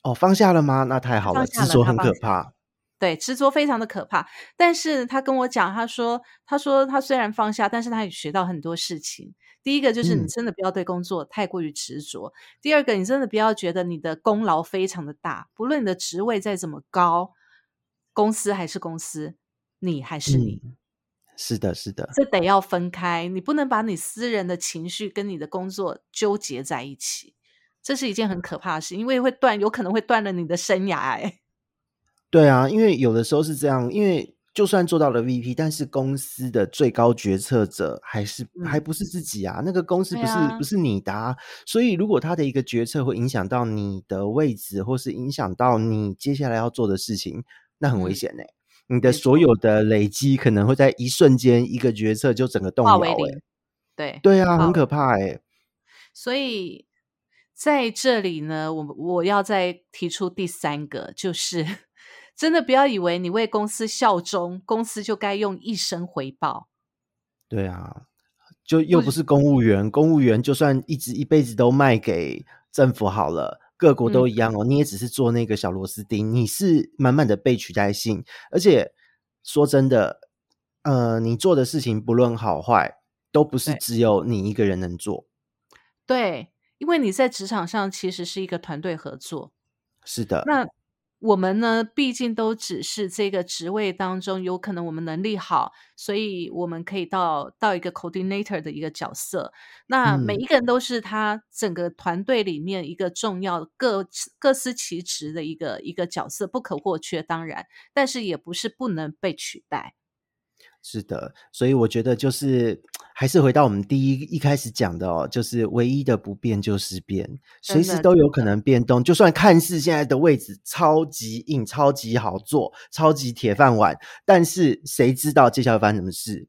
哦，放下了吗？那太好了。执着很可怕。对，执着非常的可怕。但是他跟我讲，他说，他说他虽然放下，但是他也学到很多事情。第一个就是你真的不要对工作太过于执着。第二个，你真的不要觉得你的功劳非常的大，不论你的职位再怎么高，公司还是公司，你还是你。是的，是的，这得要分开，你不能把你私人的情绪跟你的工作纠结在一起，这是一件很可怕的事，因为会断，有可能会断了你的生涯。哎，对啊，因为有的时候是这样，因为就算做到了 VP，但是公司的最高决策者还是还不是自己啊，那个公司不是不是你的，所以如果他的一个决策会影响到你的位置，或是影响到你接下来要做的事情，那很危险呢。你的所有的累积可能会在一瞬间一个决策就整个动摇，哎，对对啊，很可怕哎。所以在这里呢，我我要再提出第三个，就是真的不要以为你为公司效忠，公司就该用一生回报。对啊，就又不是公务员，公务员就算一直一辈子都卖给政府好了。各国都一样哦，你也只是做那个小螺丝钉，你是满满的被取代性。而且说真的，呃，你做的事情不论好坏，都不是只有你一个人能做。对，因为你在职场上其实是一个团队合作。是的。那。我们呢，毕竟都只是这个职位当中，有可能我们能力好，所以我们可以到到一个 coordinator 的一个角色。那每一个人都是他整个团队里面一个重要、各各司其职的一个一个角色，不可或缺。当然，但是也不是不能被取代。是的，所以我觉得就是还是回到我们第一一开始讲的哦，就是唯一的不变就是变，随时都有可能变动。就算看似现在的位置超级硬、超级好做、超级铁饭碗，但是谁知道接下来发生什么事？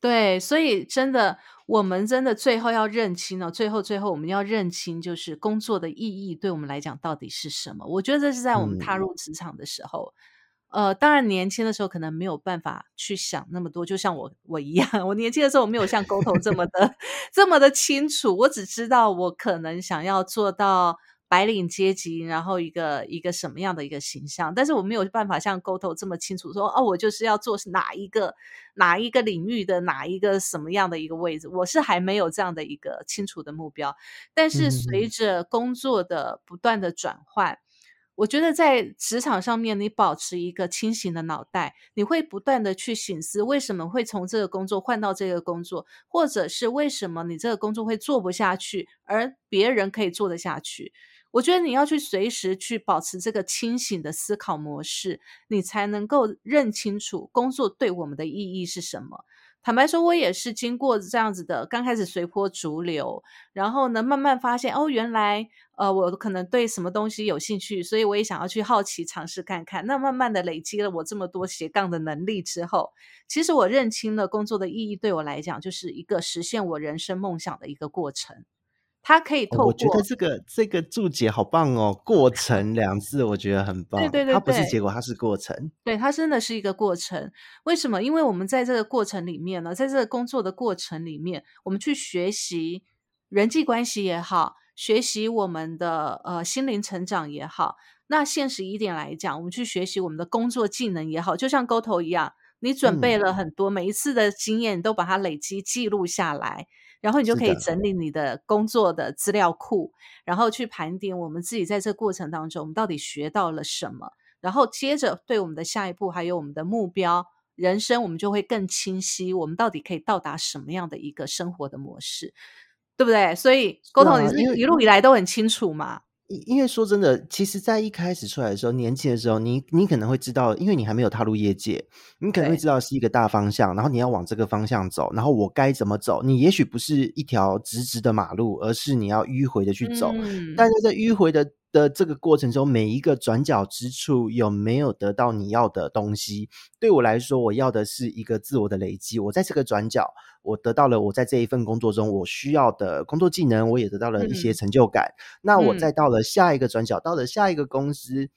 对，所以真的，我们真的最后要认清哦，最后最后我们要认清，就是工作的意义对我们来讲到底是什么？我觉得这是在我们踏入职场的时候。呃，当然年轻的时候可能没有办法去想那么多，就像我我一样，我年轻的时候我没有像沟头这么的 这么的清楚，我只知道我可能想要做到白领阶级，然后一个一个什么样的一个形象，但是我没有办法像沟头这么清楚说，哦，我就是要做哪一个哪一个领域的哪一个什么样的一个位置，我是还没有这样的一个清楚的目标，但是随着工作的不断的转换。我觉得在职场上面，你保持一个清醒的脑袋，你会不断的去醒思，为什么会从这个工作换到这个工作，或者是为什么你这个工作会做不下去，而别人可以做得下去。我觉得你要去随时去保持这个清醒的思考模式，你才能够认清楚工作对我们的意义是什么。坦白说，我也是经过这样子的，刚开始随波逐流，然后呢，慢慢发现哦，原来呃，我可能对什么东西有兴趣，所以我也想要去好奇尝试看看。那慢慢的累积了我这么多斜杠的能力之后，其实我认清了工作的意义，对我来讲就是一个实现我人生梦想的一个过程。它可以透过，我觉得这个这个注解好棒哦，“过程”两字我觉得很棒。对对对，它不是结果，它是过程。对，它真的是一个过程。为什么？因为我们在这个过程里面呢，在这个工作的过程里面，我们去学习人际关系也好，学习我们的呃心灵成长也好。那现实一点来讲，我们去学习我们的工作技能也好，就像沟头一样，你准备了很多，每一次的经验你都把它累积记录下来。然后你就可以整理你的工作的资料库，然后去盘点我们自己在这过程当中，我们到底学到了什么，然后接着对我们的下一步还有我们的目标人生，我们就会更清晰，我们到底可以到达什么样的一个生活的模式，对不对？所以沟通你是一路以来都很清楚嘛。因为说真的，其实，在一开始出来的时候，年轻的时候，你你可能会知道，因为你还没有踏入业界，你可能会知道是一个大方向，然后你要往这个方向走，然后我该怎么走？你也许不是一条直直的马路，而是你要迂回的去走。但是在迂回的。的这个过程中，每一个转角之处有没有得到你要的东西？对我来说，我要的是一个自我的累积。我在这个转角，我得到了我在这一份工作中我需要的工作技能，我也得到了一些成就感。那我再到了下一个转角，到了下一个公司。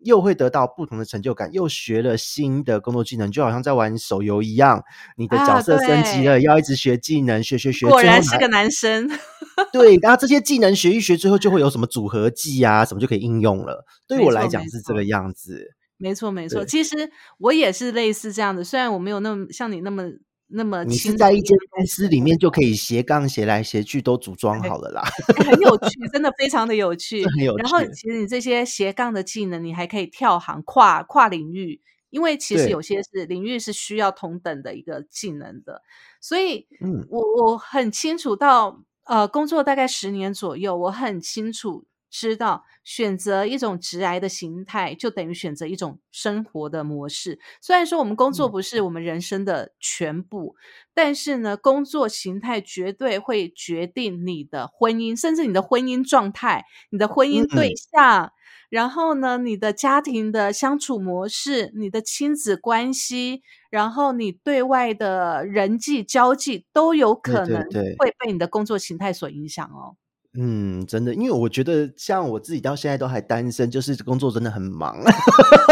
又会得到不同的成就感，又学了新的工作技能，就好像在玩手游一样。你的角色升级了，要一直学技能，学学学。果然是个男生。对，然后这些技能学一学，之后就会有什么组合技啊，什么就可以应用了。对我来讲是这个样子。没错，没错。其实我也是类似这样的，虽然我没有那么像你那么。那么你是在一间公司里面就可以斜杠斜来斜去都组装好了啦，很有趣，真的非常的有 趣，很有趣。然后其实你这些斜杠的技能，你还可以跳行跨跨领域，因为其实有些是领域是需要同等的一个技能的，所以，嗯，我我很清楚到呃工作大概十年左右，我很清楚。知道选择一种直癌的形态，就等于选择一种生活的模式。虽然说我们工作不是我们人生的全部，但是呢，工作形态绝对会决定你的婚姻，甚至你的婚姻状态、你的婚姻对象，然后呢，你的家庭的相处模式、你的亲子关系，然后你对外的人际交际，都有可能会被你的工作形态所影响哦。嗯，真的，因为我觉得像我自己到现在都还单身，就是工作真的很忙，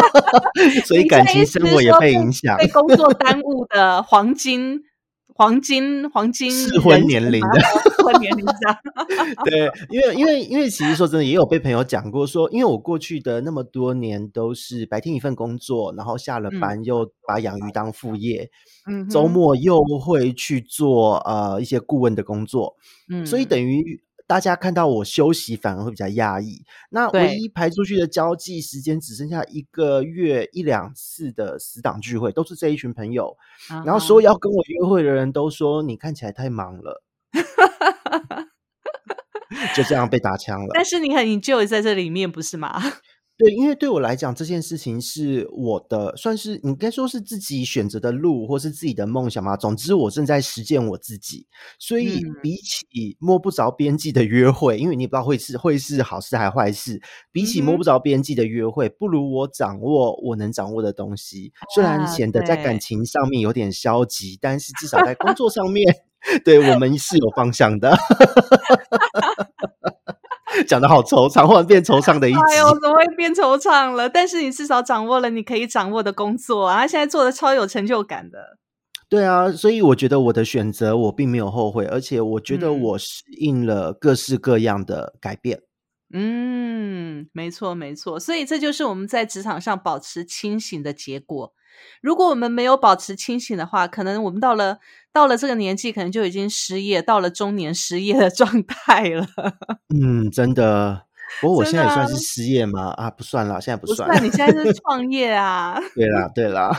所以感情生活也被影响，被工作耽误的黄金、黄金、黄金适婚年龄的。适婚年龄上。对，因为因为因为其实说真的，也有被朋友讲过说，因为我过去的那么多年都是白天一份工作，然后下了班又把养鱼当副业，嗯，周末又会去做呃一些顾问的工作，嗯，所以等。于。大家看到我休息，反而会比较压抑。那唯一排出去的交际时间，只剩下一个月一两次的死党聚会，都是这一群朋友。然后所有要跟我约会的人都说：“你看起来太忙了。”就这样被打枪了。但是你很 enjoy 在这里面，不是吗？对，因为对我来讲，这件事情是我的，算是应该说是自己选择的路，或是自己的梦想嘛。总之，我正在实践我自己。所以，比起摸不着边际的约会，因为你也不知道会是会是好事还是坏事。比起摸不着边际的约会，不如我掌握我能掌握的东西。虽然显得在感情上面有点消极，但是至少在工作上面，对我们是有方向的。讲的好惆怅，忽然变惆怅的一集。哎呦，怎么会变惆怅了？但是你至少掌握了你可以掌握的工作啊，现在做的超有成就感的。对啊，所以我觉得我的选择我并没有后悔，而且我觉得我适应了各式各样的改变。嗯，没错没错，所以这就是我们在职场上保持清醒的结果。如果我们没有保持清醒的话，可能我们到了到了这个年纪，可能就已经失业，到了中年失业的状态了。嗯，真的。不过我现在也算是失业吗？啊，不算了，现在不算。你现在是 创业啊？对啦，对啦。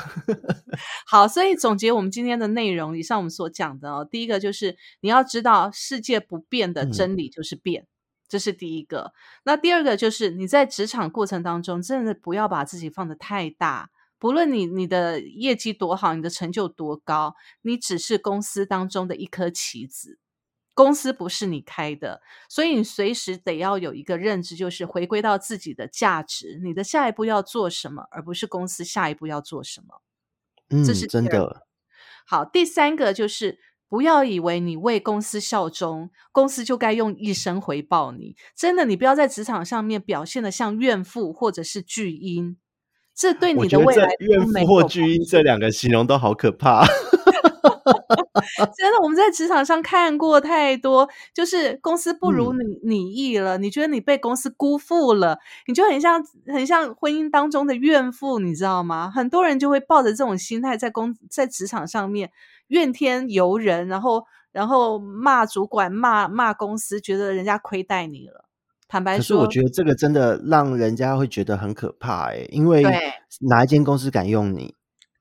好，所以总结我们今天的内容，以上我们所讲的哦，第一个就是你要知道世界不变的真理就是变，这是第一个。那第二个就是你在职场过程当中，真的不要把自己放得太大。不论你你的业绩多好，你的成就多高，你只是公司当中的一颗棋子，公司不是你开的，所以你随时得要有一个认知，就是回归到自己的价值，你的下一步要做什么，而不是公司下一步要做什么。嗯，这是真的。好，第三个就是不要以为你为公司效忠，公司就该用一生回报你。真的，你不要在职场上面表现的像怨妇或者是巨婴。这对你的未来怨妇或巨婴这两个形容都好可怕。真的，我们在职场上看过太多，就是公司不如你你意了，你觉得你被公司辜负了，你就很像很像婚姻当中的怨妇，你知道吗？很多人就会抱着这种心态在公在职场上面怨天尤人，然后然后骂主管、骂骂公司，觉得人家亏待你了。坦白说，可是我觉得这个真的让人家会觉得很可怕哎，因为哪一间公司敢用你？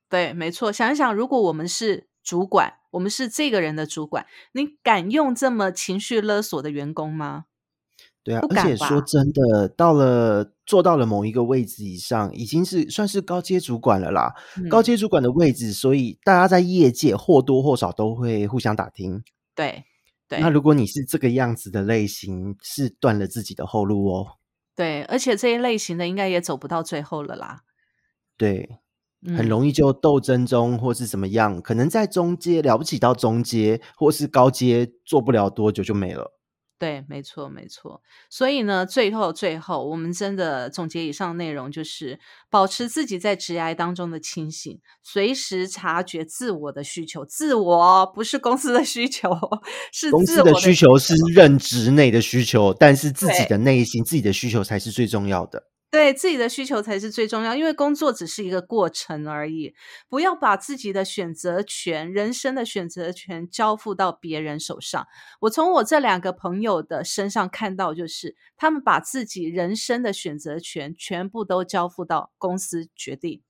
对，没错。想一想，如果我们是主管，我们是这个人的主管，你敢用这么情绪勒索的员工吗？对啊，而且说真的，到了做到了某一个位置以上，已经是算是高阶主管了啦。高阶主管的位置，所以大家在业界或多或少都会互相打听。对。那如果你是这个样子的类型，是断了自己的后路哦。对，而且这一类型的应该也走不到最后了啦。对，很容易就斗争中或是怎么样，可能在中阶了不起到中阶或是高阶，做不了多久就没了。对，没错，没错。所以呢，最后最后，我们真的总结以上内容，就是保持自己在职涯当中的清醒，随时察觉自我的需求。自我不是公司的需求，是公司的需求是任职内的需求，但是自己的内心、自己的需求才是最重要的。对自己的需求才是最重要，因为工作只是一个过程而已。不要把自己的选择权、人生的选择权交付到别人手上。我从我这两个朋友的身上看到，就是他们把自己人生的选择权全部都交付到公司决定。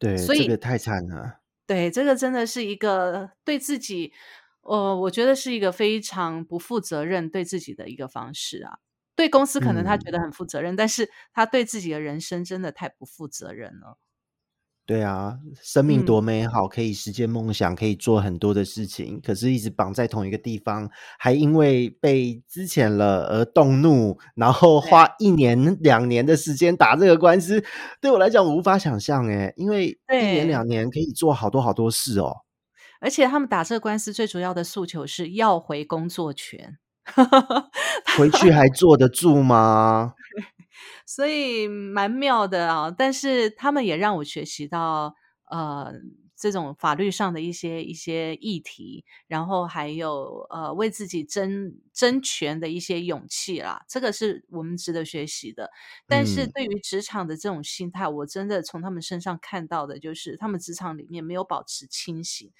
对，所以这个太惨了。对，这个真的是一个对自己，呃，我觉得是一个非常不负责任对自己的一个方式啊。对公司可能他觉得很负责任，但是他对自己的人生真的太不负责任了。对啊，生命多美好，可以实现梦想，可以做很多的事情，可是一直绑在同一个地方，还因为被之前了而动怒，然后花一年两年的时间打这个官司，对我来讲我无法想象哎，因为一年两年可以做好多好多事哦。而且他们打这个官司最主要的诉求是要回工作权。回去还坐得住吗？所以蛮妙的啊！但是他们也让我学习到呃这种法律上的一些一些议题，然后还有呃为自己争争权的一些勇气啦。这个是我们值得学习的。但是对于职场的这种心态，我真的从他们身上看到的就是，他们职场里面没有保持清醒，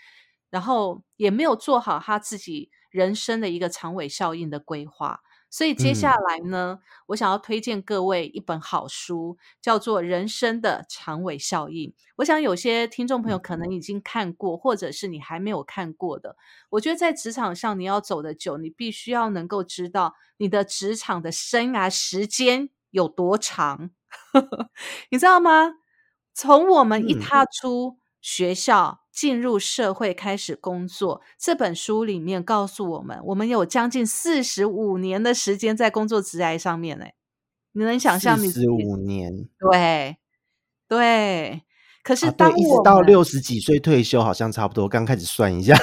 然后也没有做好他自己。人生的一个长尾效应的规划，所以接下来呢，我想要推荐各位一本好书，叫做《人生的长尾效应》。我想有些听众朋友可能已经看过，或者是你还没有看过的。我觉得在职场上你要走得久，你必须要能够知道你的职场的生涯时间有多长，你知道吗？从我们一踏出学校。进入社会开始工作，这本书里面告诉我们，我们有将近四十五年的时间在工作职涯上面呢。你能想象？四十五年，对对。可是当一直到六十几岁退休，好像差不多。刚开始算一下，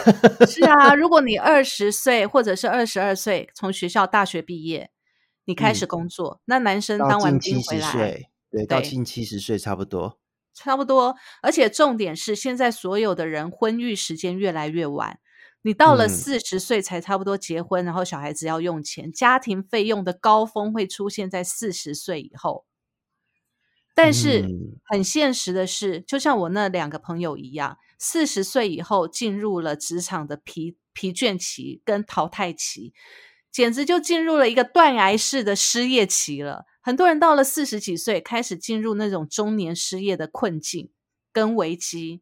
是啊。如果你 二十岁或者是二十二岁从学校大学毕业，你开始工作，那男生当完兵回来，对，到近七十岁差不多。差不多，而且重点是，现在所有的人婚育时间越来越晚。你到了四十岁才差不多结婚，然后小孩子要用钱，家庭费用的高峰会出现在四十岁以后。但是很现实的是，就像我那两个朋友一样，四十岁以后进入了职场的疲疲倦期跟淘汰期，简直就进入了一个断崖式的失业期了。很多人到了四十几岁，开始进入那种中年失业的困境跟危机。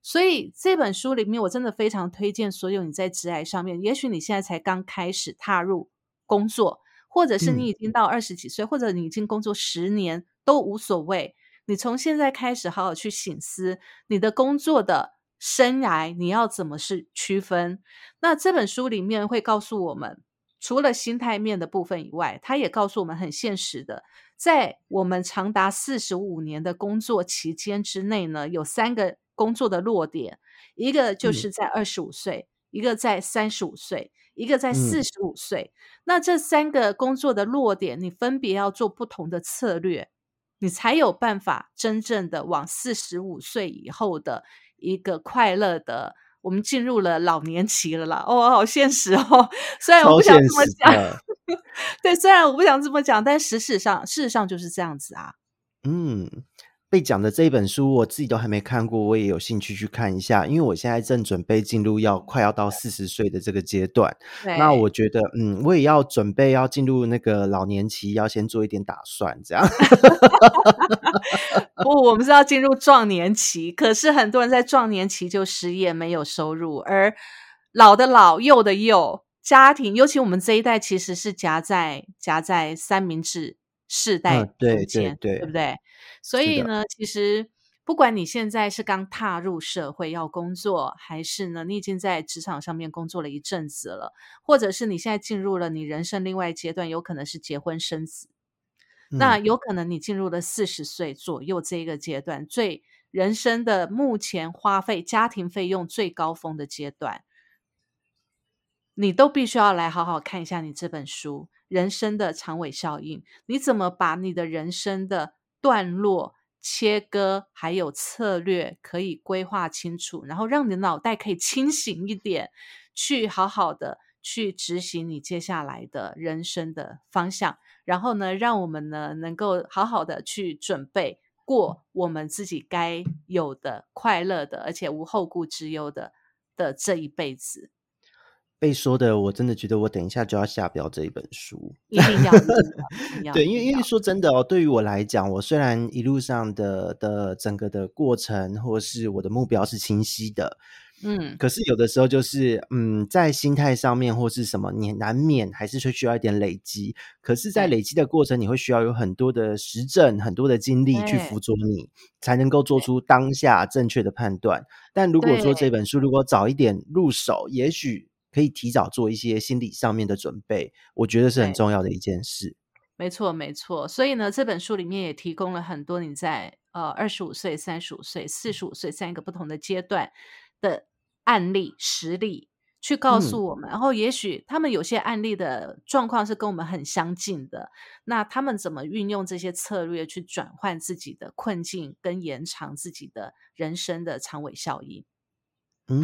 所以这本书里面，我真的非常推荐所有你在职涯上面，也许你现在才刚开始踏入工作，或者是你已经到二十几岁，或者你已经工作十年都无所谓。你从现在开始好好去醒思你的工作的生涯，你要怎么是区分？那这本书里面会告诉我们。除了心态面的部分以外，他也告诉我们很现实的，在我们长达四十五年的工作期间之内呢，有三个工作的落点，一个就是在二十五岁，一个在三十五岁，一个在四十五岁。那这三个工作的落点，你分别要做不同的策略，你才有办法真正的往四十五岁以后的一个快乐的。我们进入了老年期了啦！哦，好现实哦。虽然我不想这么讲，对，虽然我不想这么讲，但事实上，事实上就是这样子啊。嗯，被讲的这一本书，我自己都还没看过，我也有兴趣去看一下。因为我现在正准备进入要快要到四十岁的这个阶段，那我觉得，嗯，我也要准备要进入那个老年期，要先做一点打算，这样。不，我们是要进入壮年期，可是很多人在壮年期就失业，没有收入，而老的老，幼的幼，家庭，尤其我们这一代，其实是夹在夹在三明治世代中间，对不。对？所以呢，其实不管你现在是刚踏入社会要工作，还是呢你已经在职场上面工作了一阵子了，或者是你现在进入了你人生另外阶段，有可能是结婚生子，那有。可能你进入了四十岁左右这一个阶段，最人生的目前花费家庭费用最高峰的阶段，你都必须要来好好看一下你这本书《人生的长尾效应》，你怎么把你的人生的段落切割，还有策略可以规划清楚，然后让你的脑袋可以清醒一点，去好好的去执行你接下来的人生的方向。然后呢，让我们呢能够好好的去准备过我们自己该有的快乐的，而且无后顾之忧的的这一辈子。被说的，我真的觉得我等一下就要下标这一本书，一定要，对，因为因为说真的哦，对于我来讲，我虽然一路上的的整个的过程或是我的目标是清晰的，嗯，可是有的时候就是嗯，在心态上面或是什么，你难免还是会需要一点累积。可是，在累积的过程，你会需要有很多的实证、很多的经历去辅佐你，才能够做出当下正确的判断。但如果说这本书如果早一点入手，也许。可以提早做一些心理上面的准备，我觉得是很重要的一件事。没错，没错。所以呢，这本书里面也提供了很多你在呃二十五岁、三十五岁、四十五岁三个不同的阶段的案例实例，去告诉我们。然后，也许他们有些案例的状况是跟我们很相近的，那他们怎么运用这些策略去转换自己的困境，跟延长自己的人生的长尾效应？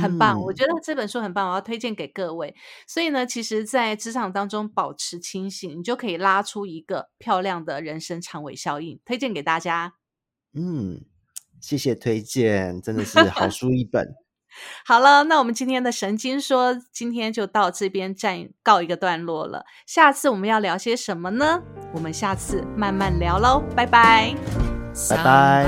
很棒，我觉得这本书很棒，我要推荐给各位。所以呢，其实，在职场当中保持清醒，你就可以拉出一个漂亮的人生长尾效应，推荐给大家。嗯，谢谢推荐，真的是好书一本。好了，那我们今天的神经说，今天就到这边暂告一个段落了。下次我们要聊些什么呢？我们下次慢慢聊喽，拜拜，拜拜。